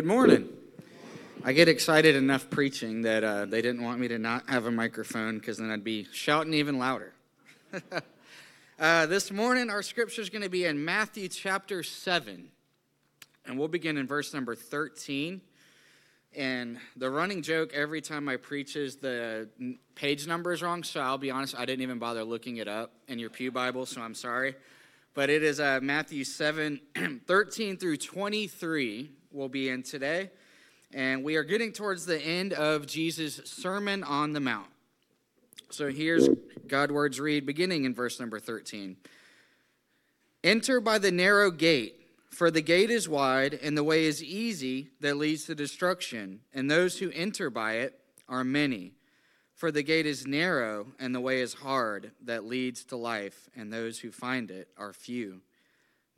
Good morning. I get excited enough preaching that uh, they didn't want me to not have a microphone because then I'd be shouting even louder. uh, this morning, our scripture is going to be in Matthew chapter 7, and we'll begin in verse number 13. And the running joke every time I preach is the page number is wrong. So I'll be honest, I didn't even bother looking it up in your Pew Bible, so I'm sorry. But it is uh, Matthew 7 13 through 23 will be in today. And we are getting towards the end of Jesus' Sermon on the Mount. So here's God words read beginning in verse number 13. Enter by the narrow gate. For the gate is wide and the way is easy that leads to destruction, and those who enter by it are many. For the gate is narrow and the way is hard that leads to life, and those who find it are few.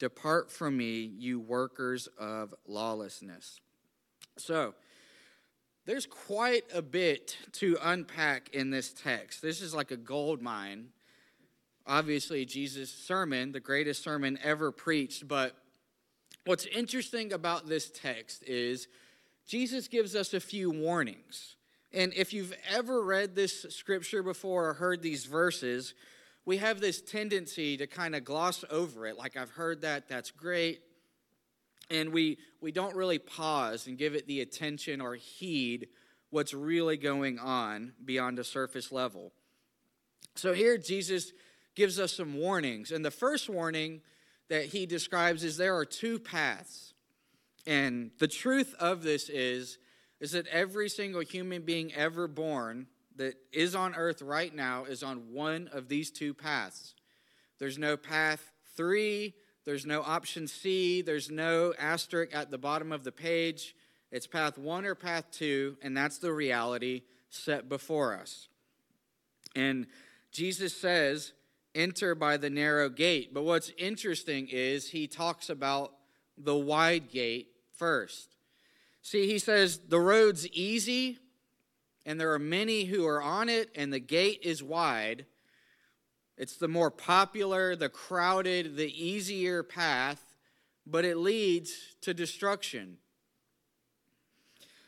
Depart from me, you workers of lawlessness. So, there's quite a bit to unpack in this text. This is like a gold mine. Obviously, Jesus' sermon, the greatest sermon ever preached, but What's interesting about this text is Jesus gives us a few warnings. And if you've ever read this scripture before or heard these verses, we have this tendency to kind of gloss over it. Like, I've heard that, that's great. And we, we don't really pause and give it the attention or heed what's really going on beyond a surface level. So, here Jesus gives us some warnings. And the first warning that he describes is there are two paths. And the truth of this is is that every single human being ever born that is on earth right now is on one of these two paths. There's no path 3, there's no option C, there's no asterisk at the bottom of the page. It's path 1 or path 2, and that's the reality set before us. And Jesus says enter by the narrow gate. But what's interesting is he talks about the wide gate first. See, he says the road's easy and there are many who are on it, and the gate is wide. It's the more popular, the crowded, the easier path, but it leads to destruction.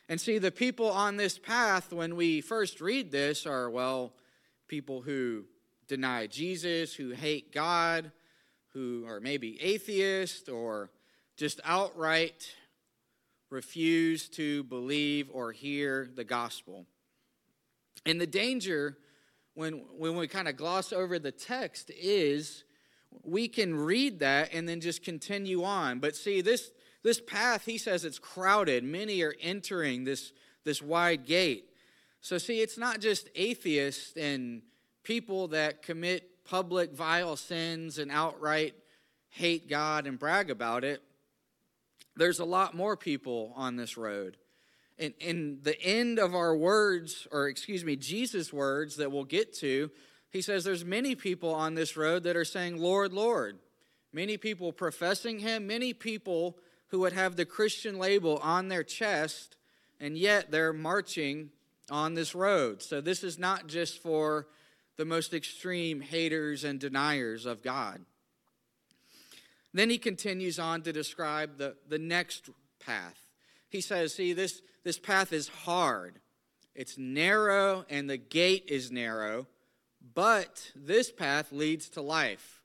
And see, the people on this path, when we first read this, are, well, people who deny Jesus, who hate God, who are maybe atheist or just outright refuse to believe or hear the gospel. And the danger when, when we kind of gloss over the text is we can read that and then just continue on. But see, this, this path, he says it's crowded. Many are entering this, this wide gate. So, see, it's not just atheists and people that commit public vile sins and outright hate God and brag about it, there's a lot more people on this road. And in the end of our words, or excuse me, Jesus' words that we'll get to, he says there's many people on this road that are saying, Lord, Lord. Many people professing him, many people who would have the Christian label on their chest, and yet they're marching on this road. So this is not just for the most extreme haters and deniers of God. Then he continues on to describe the, the next path. He says, See, this, this path is hard, it's narrow, and the gate is narrow, but this path leads to life.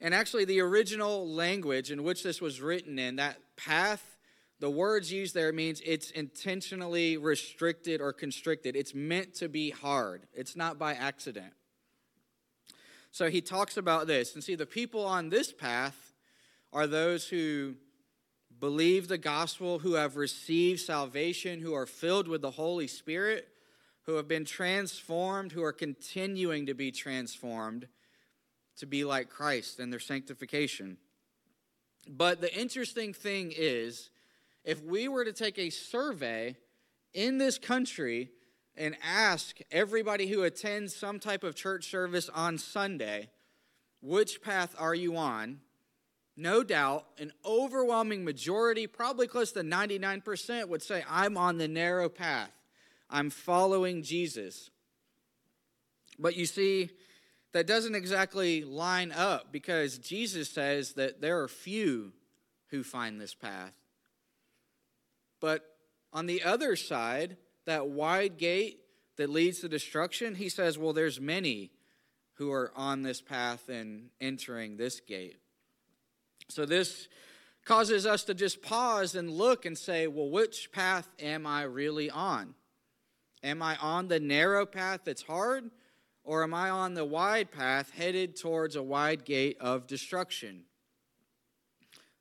And actually, the original language in which this was written in, that path, the words used there means it's intentionally restricted or constricted. It's meant to be hard, it's not by accident. So he talks about this. And see, the people on this path are those who believe the gospel, who have received salvation, who are filled with the Holy Spirit, who have been transformed, who are continuing to be transformed to be like Christ in their sanctification. But the interesting thing is, if we were to take a survey in this country and ask everybody who attends some type of church service on Sunday, which path are you on? No doubt, an overwhelming majority, probably close to 99%, would say, I'm on the narrow path. I'm following Jesus. But you see, that doesn't exactly line up because Jesus says that there are few who find this path. But on the other side, that wide gate that leads to destruction, he says, well, there's many who are on this path and entering this gate. So this causes us to just pause and look and say, well, which path am I really on? Am I on the narrow path that's hard? Or am I on the wide path headed towards a wide gate of destruction?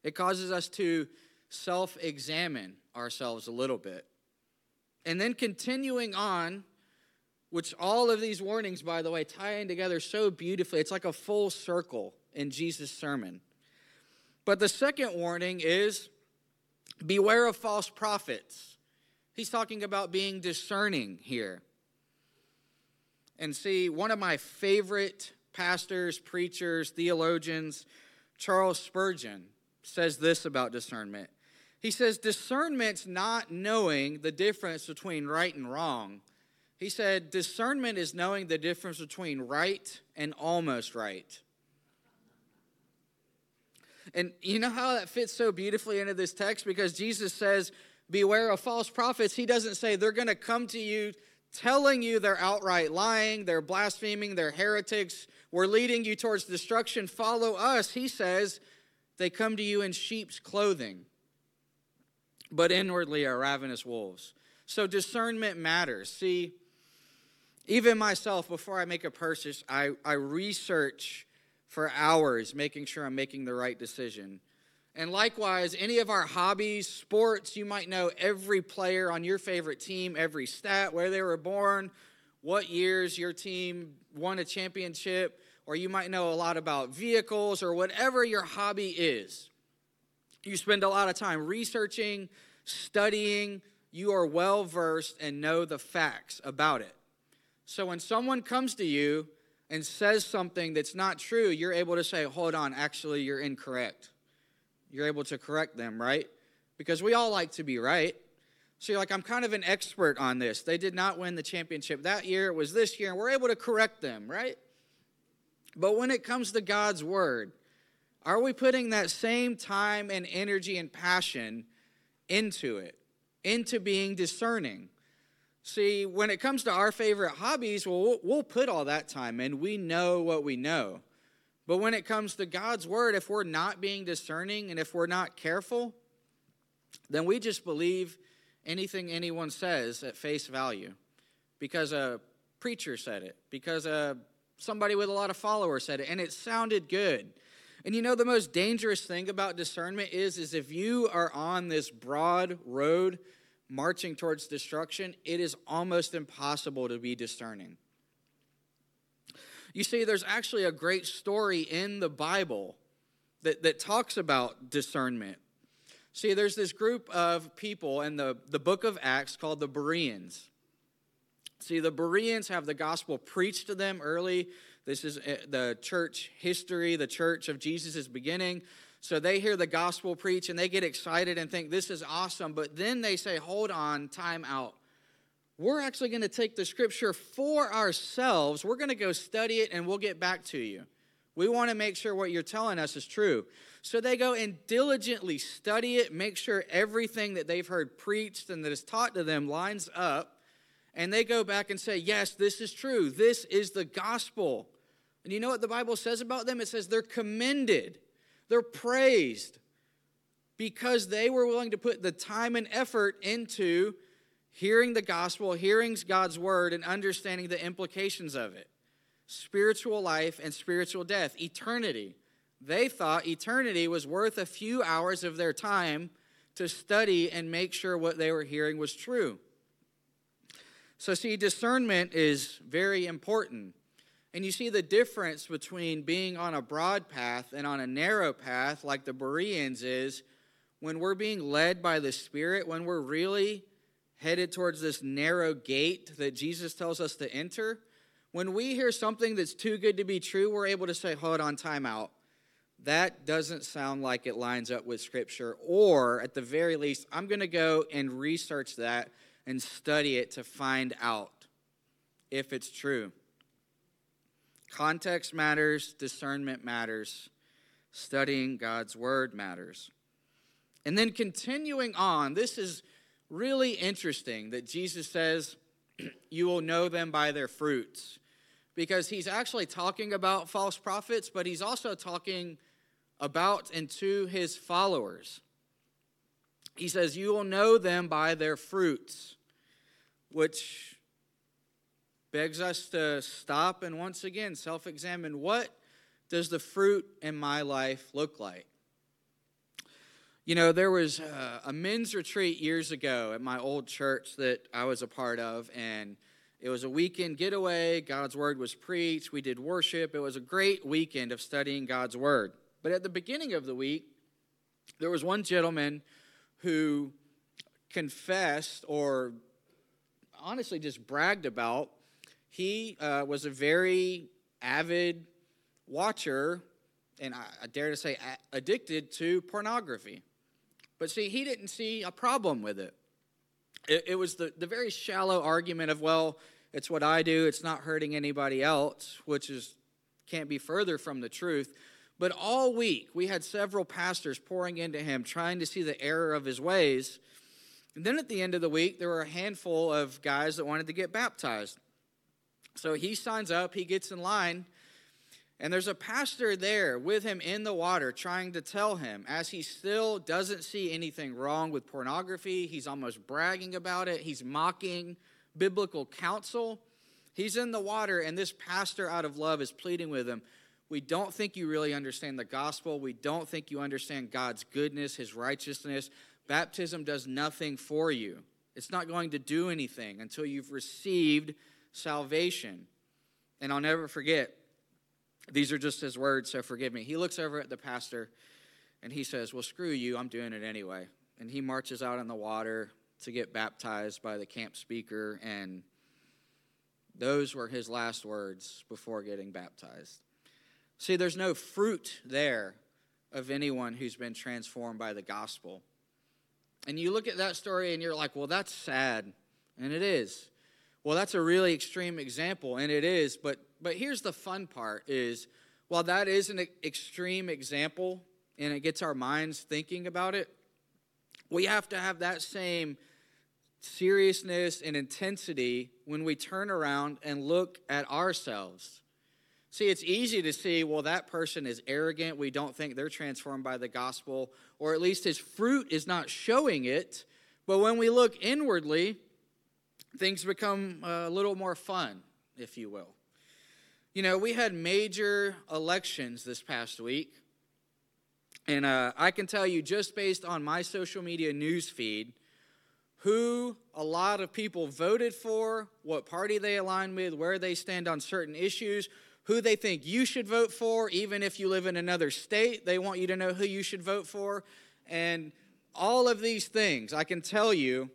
It causes us to self examine ourselves a little bit. And then continuing on, which all of these warnings, by the way, tie in together so beautifully. It's like a full circle in Jesus' sermon. But the second warning is beware of false prophets. He's talking about being discerning here. And see, one of my favorite pastors, preachers, theologians, Charles Spurgeon, says this about discernment. He says, Discernment's not knowing the difference between right and wrong. He said, Discernment is knowing the difference between right and almost right. And you know how that fits so beautifully into this text? Because Jesus says, Beware of false prophets. He doesn't say they're going to come to you telling you they're outright lying, they're blaspheming, they're heretics, we're leading you towards destruction. Follow us. He says they come to you in sheep's clothing, but inwardly are ravenous wolves. So discernment matters. See, even myself, before I make a purchase, I, I research for hours, making sure I'm making the right decision. And likewise, any of our hobbies, sports, you might know every player on your favorite team, every stat, where they were born, what years your team won a championship, or you might know a lot about vehicles or whatever your hobby is. You spend a lot of time researching, studying, you are well versed and know the facts about it. So when someone comes to you and says something that's not true, you're able to say, hold on, actually, you're incorrect. You're able to correct them, right? Because we all like to be right. So you're like, I'm kind of an expert on this. They did not win the championship that year, it was this year, and we're able to correct them, right? But when it comes to God's word, are we putting that same time and energy and passion into it, into being discerning? See, when it comes to our favorite hobbies, well, we'll put all that time in. We know what we know. But when it comes to God's word, if we're not being discerning and if we're not careful, then we just believe anything anyone says at face value because a preacher said it, because a, somebody with a lot of followers said it, and it sounded good. And you know the most dangerous thing about discernment is is if you are on this broad road marching towards destruction, it is almost impossible to be discerning. You see, there's actually a great story in the Bible that, that talks about discernment. See, there's this group of people in the, the book of Acts called the Bereans. See, the Bereans have the gospel preached to them early. This is eh, the church history, the church of Jesus' beginning. So they hear the gospel preach and they get excited and think this is awesome. But then they say, hold on, time out. We're actually going to take the scripture for ourselves. We're going to go study it and we'll get back to you. We want to make sure what you're telling us is true. So they go and diligently study it, make sure everything that they've heard preached and that is taught to them lines up. And they go back and say, Yes, this is true. This is the gospel. And you know what the Bible says about them? It says they're commended. They're praised because they were willing to put the time and effort into hearing the gospel, hearing God's word, and understanding the implications of it spiritual life and spiritual death, eternity. They thought eternity was worth a few hours of their time to study and make sure what they were hearing was true. So, see, discernment is very important. And you see the difference between being on a broad path and on a narrow path, like the Bereans is, when we're being led by the Spirit, when we're really headed towards this narrow gate that Jesus tells us to enter, when we hear something that's too good to be true, we're able to say, hold on, time out. That doesn't sound like it lines up with Scripture. Or, at the very least, I'm going to go and research that and study it to find out if it's true. Context matters, discernment matters, studying God's Word matters. And then continuing on, this is really interesting that Jesus says, You will know them by their fruits. Because he's actually talking about false prophets, but he's also talking about and to his followers. He says, You will know them by their fruits, which begs us to stop and once again self examine what does the fruit in my life look like? You know, there was a, a, men's retreat years ago at my old church that I was a part of, and it was a weekend getaway. God's word was preached. We did worship. It was a great weekend of studying God's word. But at the beginning of the week, there was one gentleman who confessed or honestly just bragged about he uh, was a very avid watcher and I, I dare to say addicted to pornography. But see, he didn't see a problem with it. It, it was the, the very shallow argument of, well, it's what I do, it's not hurting anybody else, which is can't be further from the truth. But all week, we had several pastors pouring into him, trying to see the error of his ways. And then at the end of the week, there were a handful of guys that wanted to get baptized. So he signs up, he gets in line, and there's a pastor there with him in the water trying to tell him, as he still doesn't see anything wrong with pornography, he's almost bragging about it, he's mocking biblical counsel. He's in the water, and this pastor, out of love, is pleading with him. We don't think you really understand the gospel. We don't think you understand God's goodness, His righteousness. Baptism does nothing for you, it's not going to do anything until you've received salvation. And I'll never forget, these are just his words, so forgive me. He looks over at the pastor and he says, Well, screw you, I'm doing it anyway. And he marches out in the water to get baptized by the camp speaker, and those were his last words before getting baptized. See, there's no fruit there of anyone who's been transformed by the gospel. And you look at that story and you're like, well, that's sad. And it is. Well, that's a really extreme example, and it is, but but here's the fun part is while that is an extreme example and it gets our minds thinking about it, we have to have that same seriousness and intensity when we turn around and look at ourselves. See, it's easy to see, well, that person is arrogant. We don't think they're transformed by the gospel, or at least his fruit is not showing it. But when we look inwardly, things become a little more fun, if you will. You know, we had major elections this past week. And uh, I can tell you, just based on my social media news feed, who a lot of people voted for, what party they align with, where they stand on certain issues, who they think you should vote for, even if you live in another state, they want you to know who you should vote for. And all of these things, I can tell you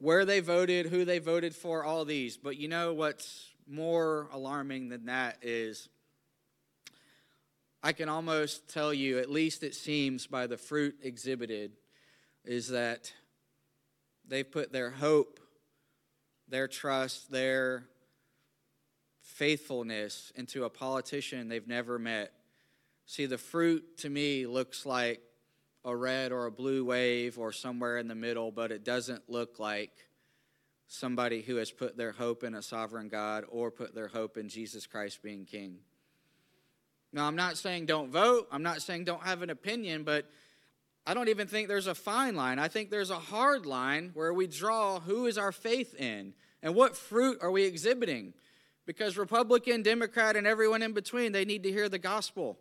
where they voted, who they voted for, all these. But you know what's more alarming than that is I can almost tell you, at least it seems by the fruit exhibited, is that they've put their hope, their trust, their faithfulness into a politician they've never met. See, the fruit to me looks like a red or a blue wave or somewhere in the middle, but it doesn't look like somebody who has put their hope in a sovereign God or put their hope in Jesus Christ being king. Now, I'm not saying don't vote, I'm not saying don't have an opinion, but I don't even think there's a fine line. I think there's a hard line where we draw who is our faith in and what fruit are we exhibiting. Because Republican, Democrat, and everyone in between, they need to hear the gospel.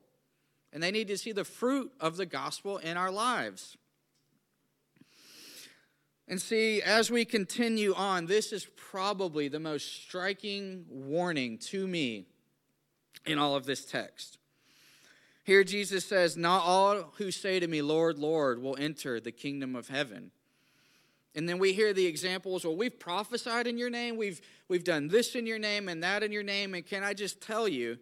And they need to see the fruit of the gospel in our lives. And see, as we continue on, this is probably the most striking warning to me in all of this text. Here, Jesus says, Not all who say to me, Lord, Lord, will enter the kingdom of heaven. And then we hear the examples, well, we've prophesied in your name, we've, we've done this in your name and that in your name. And can I just tell you,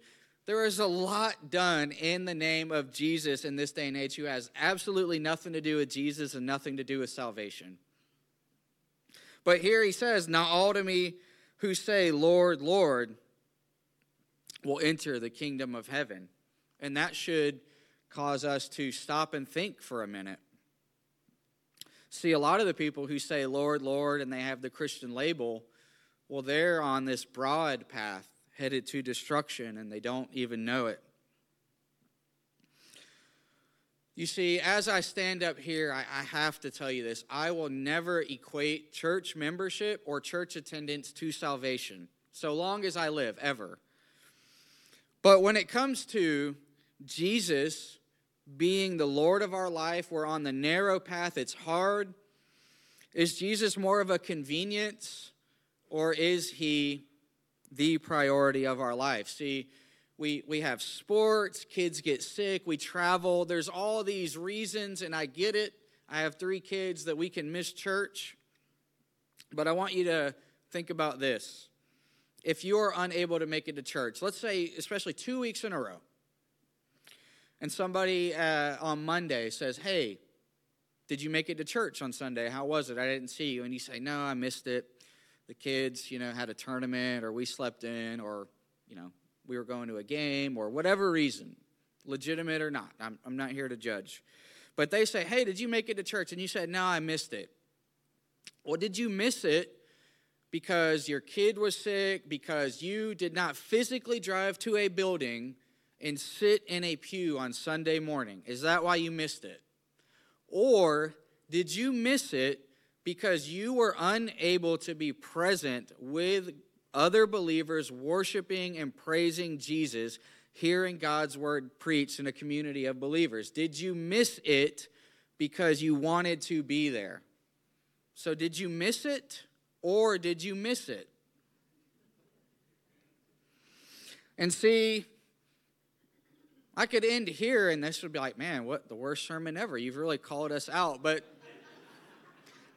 there is a lot done in the name of Jesus in this day and age who has absolutely nothing to do with Jesus and nothing to do with salvation. But here he says, Not all to me who say, Lord, Lord, will enter the kingdom of heaven. And that should cause us to stop and think for a minute. See, a lot of the people who say, Lord, Lord, and they have the Christian label, well, they're on this broad path headed to destruction and they don't even know it. You see, as I stand up here, I, I, have to tell you this. I will never equate church membership or church attendance to salvation, so long as I live, ever. But when it comes to Jesus being the Lord of our life, we're on the narrow path, it's hard. Is Jesus more of a convenience, or is he the priority of our life? See, we, we have sports, kids get sick, we travel. There's all these reasons, and I get it. I have three kids that we can miss church. But I want you to think about this. If you're unable to make it to church, let's say, especially two weeks in a row, and somebody uh, on Monday says, Hey, did you make it to church on Sunday? How was it? I didn't see you. And you say, No, I missed it. The kids, you know, had a tournament, or we slept in, or, you know, we were going to a game or whatever reason, legitimate or not. I'm, I'm not here to judge. But they say, hey, did you make it to church? And you said, no, I missed it. Well, did you miss it because your kid was sick, because you did not physically drive to a building and sit in a pew on Sunday morning? Is that why you missed it? Or did you miss it because you were unable to be present with other believers worshiping and praising Jesus, hearing God's word preached in a community of believers? Did you miss it because you wanted to be there? So, did you miss it or did you miss it? And see, I could end here and this would be like, man, what the worst sermon ever. You've really called us out. But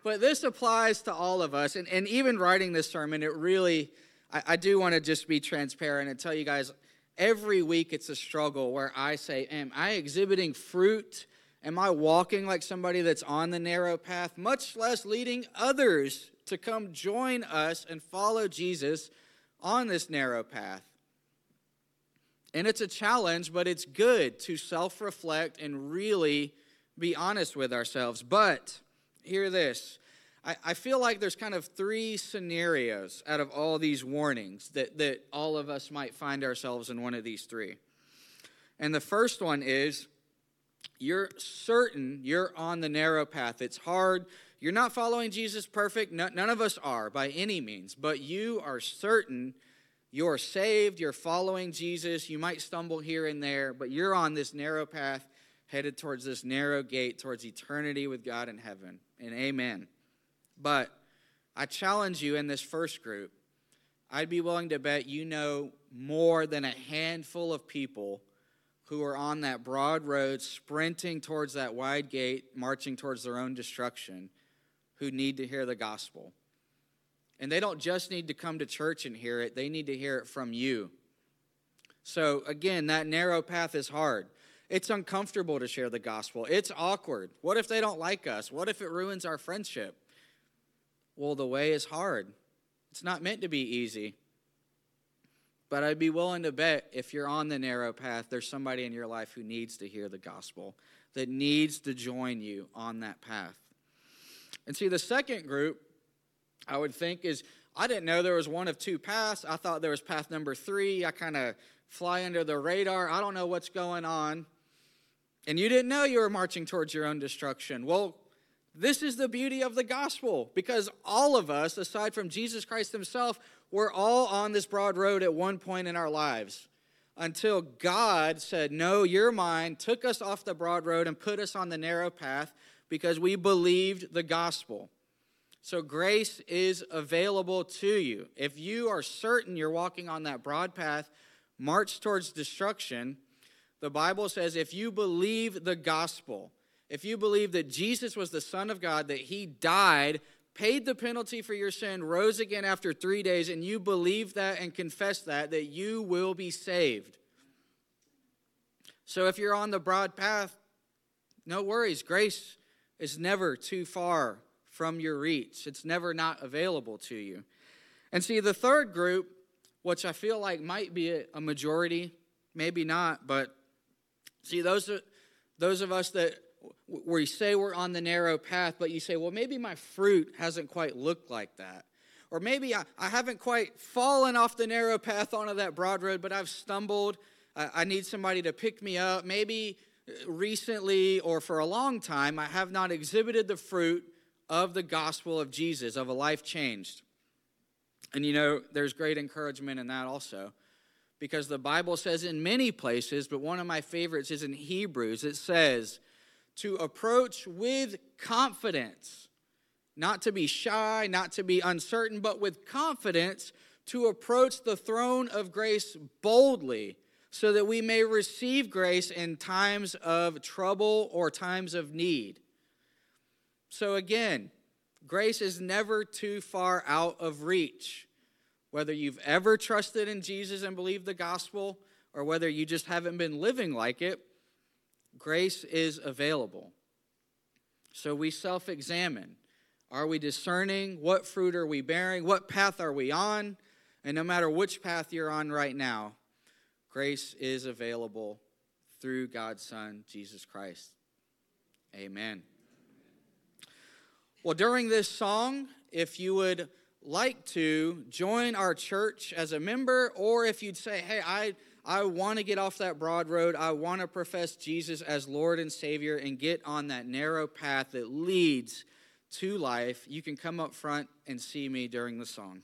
but this applies to all of us. And, and even writing this sermon, it really I, I do want to just be transparent and tell you guys every week it's a struggle where I say, Am I exhibiting fruit? Am I walking like somebody that's on the narrow path, much less leading others to come join us and follow Jesus on this narrow path? And it's a challenge, but it's good to self reflect and really be honest with ourselves. But hear this I, I feel like there's kind of three scenarios out of all these warnings that, that all of us might find ourselves in one of these three. And the first one is you're certain you're on the narrow path. It's hard. You're not following Jesus perfect. none of us are by any means, but you are certain you're saved. You're following Jesus. You might stumble here and there, but you're on this narrow path headed towards this narrow gate towards eternity with God in heaven. And amen. But I challenge you in this first group, I'd be willing to bet you know more than a handful of people who are on that broad road, sprinting towards that wide gate, marching towards their own destruction, who need to hear the gospel. And they don't just need to come to church and hear it, they need to hear it from you. So, again, that narrow path is hard. It's uncomfortable to share the gospel. It's awkward. What if they don't like us? What if it ruins our friendship? Well, the way is hard. It's not meant to be easy. But I'd be willing to bet if you're on the narrow path, there's somebody in your life who needs to hear the gospel, that needs to join you on that path. And see, the second group, I would think, is I didn't know there was one of two paths. I thought there was path number three. I kind of fly under the radar. I don't know what's going on. And you didn't know you were marching towards your own destruction. Well, this is the beauty of the gospel because all of us, aside from Jesus Christ himself, we're all on this broad road at one point in our lives until God said, No, you're mine, took us off the broad road and put us on the narrow path because we believed the gospel. So grace is available to you. If you are certain you're walking on that broad path, march towards destruction, the Bible says if you believe the gospel, if you believe that Jesus was the Son of God, that he died, paid the penalty for your sin, rose again after three days, and you believe that and confess that, that you will be saved. So if you're on the broad path, no worries. Grace is never too far from your reach, it's never not available to you. And see, the third group, which I feel like might be a majority, maybe not, but see, those, are, those of us that we say we're on the narrow path, but you say, well, maybe my fruit hasn't quite looked like that. Or maybe I, I haven't quite fallen off the narrow path onto that broad road, but I've stumbled. I, I need somebody to pick me up. Maybe uh, recently or for a long time, I have not exhibited the fruit of the gospel of Jesus, of a life changed. And you know, there's great encouragement in that also. Because the Bible says in many places, but one of my favorites is in Hebrews, it says, to approach with confidence, not to be shy, not to be uncertain, but with confidence to approach the throne of grace boldly so that we may receive grace in times of trouble or times of need. So, again, grace is never too far out of reach. Whether you've ever trusted in Jesus and believed the gospel, or whether you just haven't been living like it, grace is available. So we self examine. Are we discerning? What fruit are we bearing? What path are we on? And no matter which path you're on right now, grace is available through God's Son, Jesus Christ. Amen. Well, during this song, if you would like to join our church as a member, or if you'd say, hey, I, I want to get off that broad road, I want to profess Jesus as Lord and Savior and get on that narrow path that leads to life, you can come up front and see me during the song.